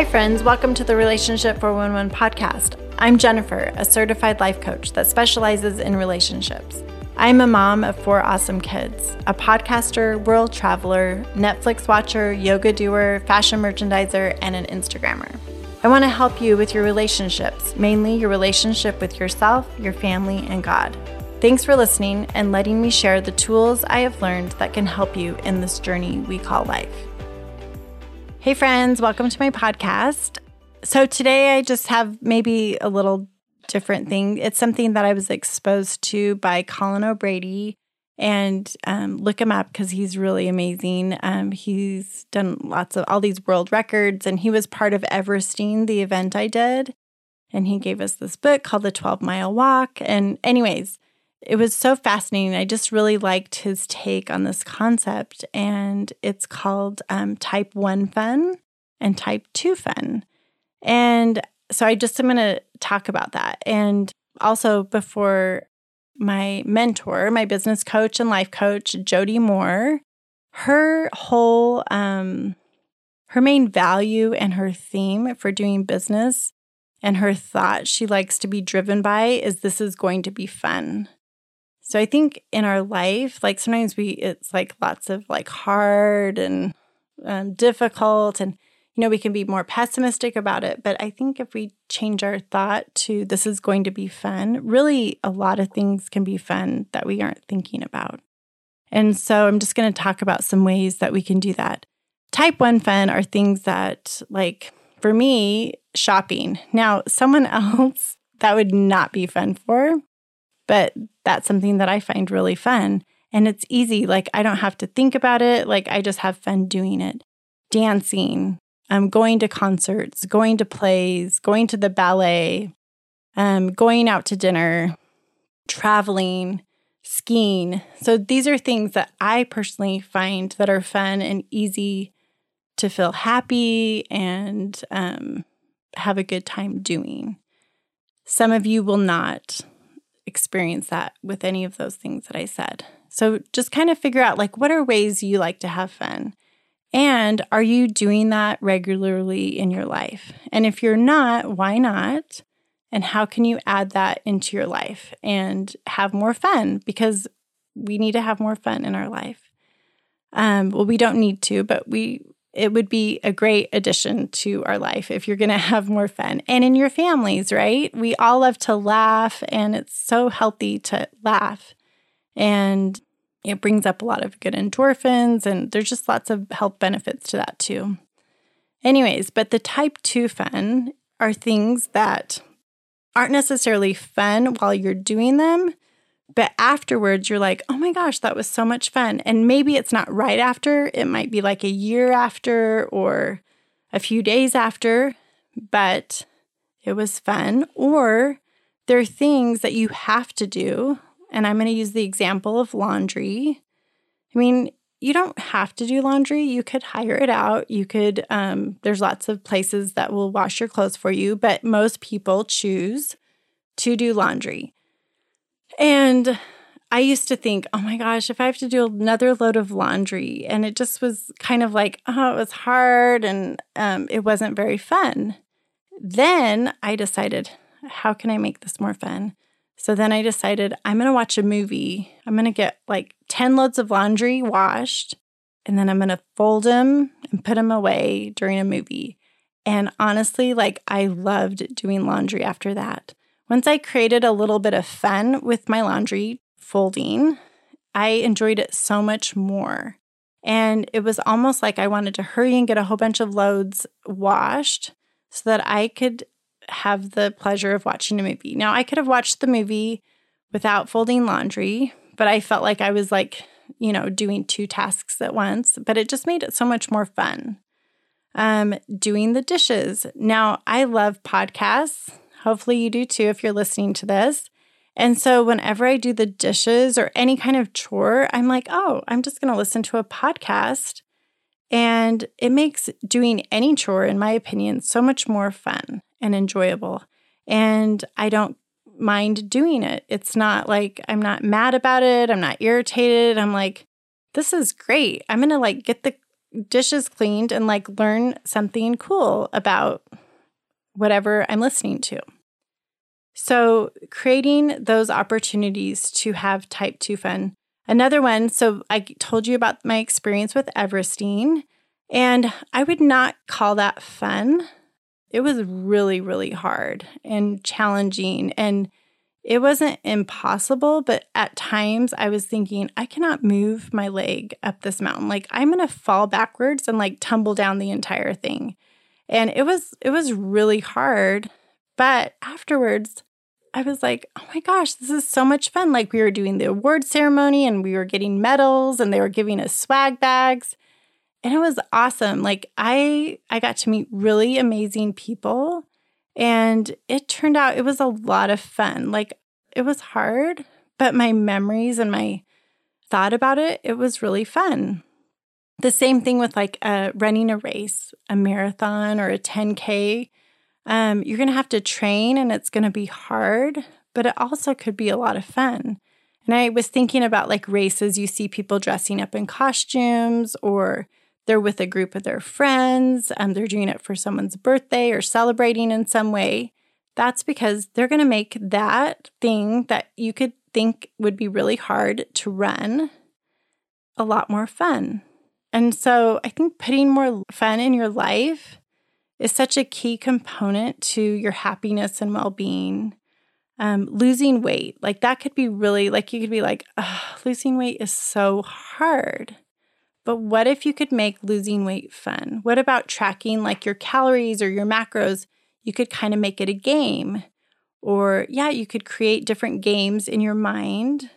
Hi, friends. Welcome to the Relationship 411 podcast. I'm Jennifer, a certified life coach that specializes in relationships. I'm a mom of four awesome kids, a podcaster, world traveler, Netflix watcher, yoga doer, fashion merchandiser, and an Instagrammer. I want to help you with your relationships, mainly your relationship with yourself, your family, and God. Thanks for listening and letting me share the tools I have learned that can help you in this journey we call life. Hey, friends, welcome to my podcast. So, today I just have maybe a little different thing. It's something that I was exposed to by Colin O'Brady, and um, look him up because he's really amazing. Um, he's done lots of all these world records, and he was part of Everesting, the event I did. And he gave us this book called The 12 Mile Walk. And, anyways, it was so fascinating. I just really liked his take on this concept, and it's called um, type 1 fun and type 2 fun. And so I just am going to talk about that. And also, before my mentor, my business coach and life coach, Jody Moore, her whole, um, her main value and her theme for doing business and her thought she likes to be driven by is this is going to be fun. So I think in our life, like sometimes we, it's like lots of like hard and um, difficult, and you know, we can be more pessimistic about it. But I think if we change our thought to this is going to be fun, really a lot of things can be fun that we aren't thinking about. And so I'm just going to talk about some ways that we can do that. Type one fun are things that, like, for me, shopping. Now, someone else that would not be fun for but that's something that I find really fun. And it's easy. Like, I don't have to think about it. Like, I just have fun doing it. Dancing, um, going to concerts, going to plays, going to the ballet, um, going out to dinner, traveling, skiing. So, these are things that I personally find that are fun and easy to feel happy and um, have a good time doing. Some of you will not experience that with any of those things that I said. So just kind of figure out like what are ways you like to have fun? And are you doing that regularly in your life? And if you're not, why not? And how can you add that into your life and have more fun? Because we need to have more fun in our life. Um, well, we don't need to, but we it would be a great addition to our life if you're going to have more fun and in your families, right? We all love to laugh, and it's so healthy to laugh. And it brings up a lot of good endorphins, and there's just lots of health benefits to that too. Anyways, but the type 2 fun are things that aren't necessarily fun while you're doing them, but afterwards, you're like, oh my gosh, that was so much fun. And maybe it's not right after, it might be like a year after or a few days after, but it was fun. Or there are things that you have to do. And I'm going to use the example of laundry. I mean, you don't have to do laundry. You could hire it out. You could, um, there's lots of places that will wash your clothes for you, but most people choose to do laundry. And I used to think, oh my gosh, if I have to do another load of laundry, and it just was kind of like, oh, it was hard and um, it wasn't very fun. Then I decided, how can I make this more fun? So then I decided, I'm going to watch a movie. I'm going to get like 10 loads of laundry washed, and then I'm going to fold them and put them away during a movie. And honestly, like I loved doing laundry after that. Once I created a little bit of fun with my laundry folding, I enjoyed it so much more. And it was almost like I wanted to hurry and get a whole bunch of loads washed so that I could have the pleasure of watching a movie. Now, I could have watched the movie without folding laundry, but I felt like I was like, you know, doing two tasks at once, but it just made it so much more fun. Um, doing the dishes. Now, I love podcasts. Hopefully, you do too if you're listening to this. And so, whenever I do the dishes or any kind of chore, I'm like, oh, I'm just going to listen to a podcast. And it makes doing any chore, in my opinion, so much more fun and enjoyable. And I don't mind doing it. It's not like I'm not mad about it. I'm not irritated. I'm like, this is great. I'm going to like get the dishes cleaned and like learn something cool about whatever I'm listening to. So, creating those opportunities to have type 2 fun. Another one, so I told you about my experience with Everesting, and I would not call that fun. It was really, really hard and challenging. And it wasn't impossible, but at times I was thinking, I cannot move my leg up this mountain. Like I'm going to fall backwards and like tumble down the entire thing. And it was it was really hard, but afterwards I was like, "Oh my gosh, this is so much fun." Like we were doing the award ceremony and we were getting medals and they were giving us swag bags. And it was awesome. Like I I got to meet really amazing people and it turned out it was a lot of fun. Like it was hard, but my memories and my thought about it, it was really fun. The same thing with like uh, running a race, a marathon or a 10K. Um, you're going to have to train and it's going to be hard, but it also could be a lot of fun. And I was thinking about like races, you see people dressing up in costumes or they're with a group of their friends and they're doing it for someone's birthday or celebrating in some way, that's because they're going to make that thing that you could think would be really hard to run a lot more fun. And so I think putting more fun in your life is such a key component to your happiness and well being. Um, losing weight, like that could be really, like you could be like, losing weight is so hard. But what if you could make losing weight fun? What about tracking like your calories or your macros? You could kind of make it a game. Or, yeah, you could create different games in your mind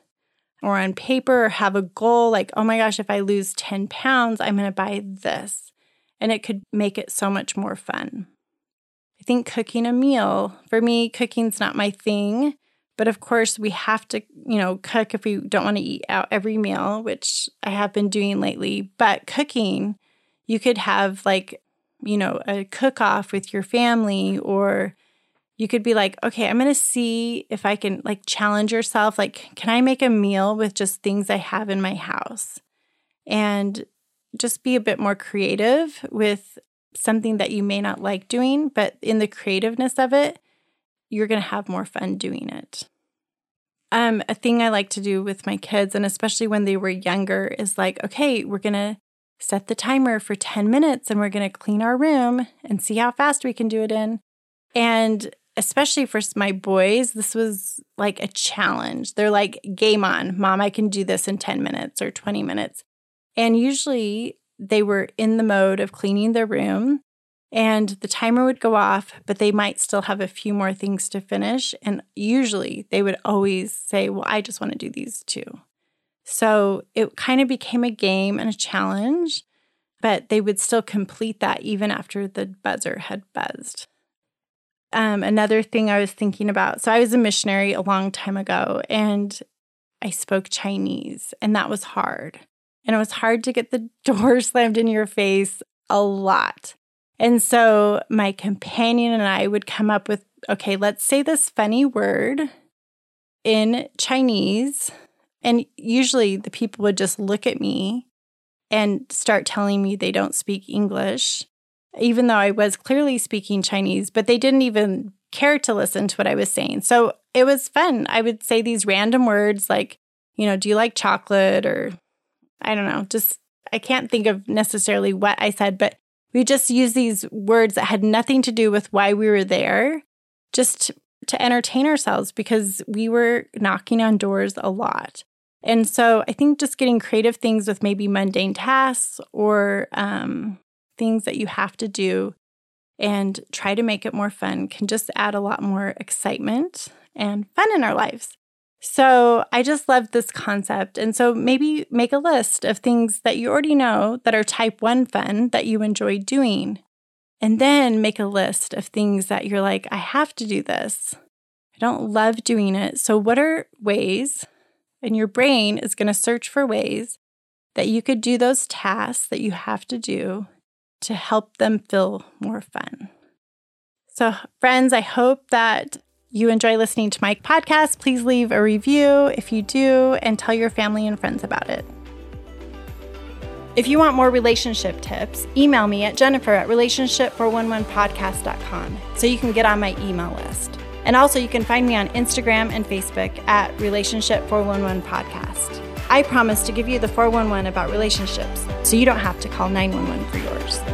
or on paper or have a goal like, oh my gosh, if I lose 10 pounds, I'm going to buy this. And it could make it so much more fun. I think cooking a meal, for me, cooking's not my thing. But of course, we have to, you know, cook if we don't want to eat out every meal, which I have been doing lately. But cooking, you could have like, you know, a cook off with your family, or you could be like, okay, I'm going to see if I can like challenge yourself. Like, can I make a meal with just things I have in my house? And just be a bit more creative with something that you may not like doing, but in the creativeness of it, you're going to have more fun doing it. Um, a thing I like to do with my kids, and especially when they were younger, is like, okay, we're going to set the timer for 10 minutes and we're going to clean our room and see how fast we can do it in. And especially for my boys, this was like a challenge. They're like, game on, mom, I can do this in 10 minutes or 20 minutes. And usually they were in the mode of cleaning their room and the timer would go off, but they might still have a few more things to finish. And usually they would always say, Well, I just want to do these too. So it kind of became a game and a challenge, but they would still complete that even after the buzzer had buzzed. Um, another thing I was thinking about so I was a missionary a long time ago and I spoke Chinese, and that was hard. And it was hard to get the door slammed in your face a lot. And so my companion and I would come up with okay, let's say this funny word in Chinese. And usually the people would just look at me and start telling me they don't speak English, even though I was clearly speaking Chinese, but they didn't even care to listen to what I was saying. So it was fun. I would say these random words like, you know, do you like chocolate? Or I don't know, just I can't think of necessarily what I said, but we just used these words that had nothing to do with why we were there, just to entertain ourselves because we were knocking on doors a lot. And so I think just getting creative things with maybe mundane tasks or um, things that you have to do and try to make it more fun can just add a lot more excitement and fun in our lives. So I just love this concept. And so maybe make a list of things that you already know that are type one fun that you enjoy doing. And then make a list of things that you're like, I have to do this. I don't love doing it. So, what are ways? And your brain is going to search for ways that you could do those tasks that you have to do to help them feel more fun. So, friends, I hope that you enjoy listening to my podcast, please leave a review if you do and tell your family and friends about it. If you want more relationship tips, email me at jennifer at relationship411podcast.com so you can get on my email list. And also, you can find me on Instagram and Facebook at Relationship411 Podcast. I promise to give you the 411 about relationships so you don't have to call 911 for yours.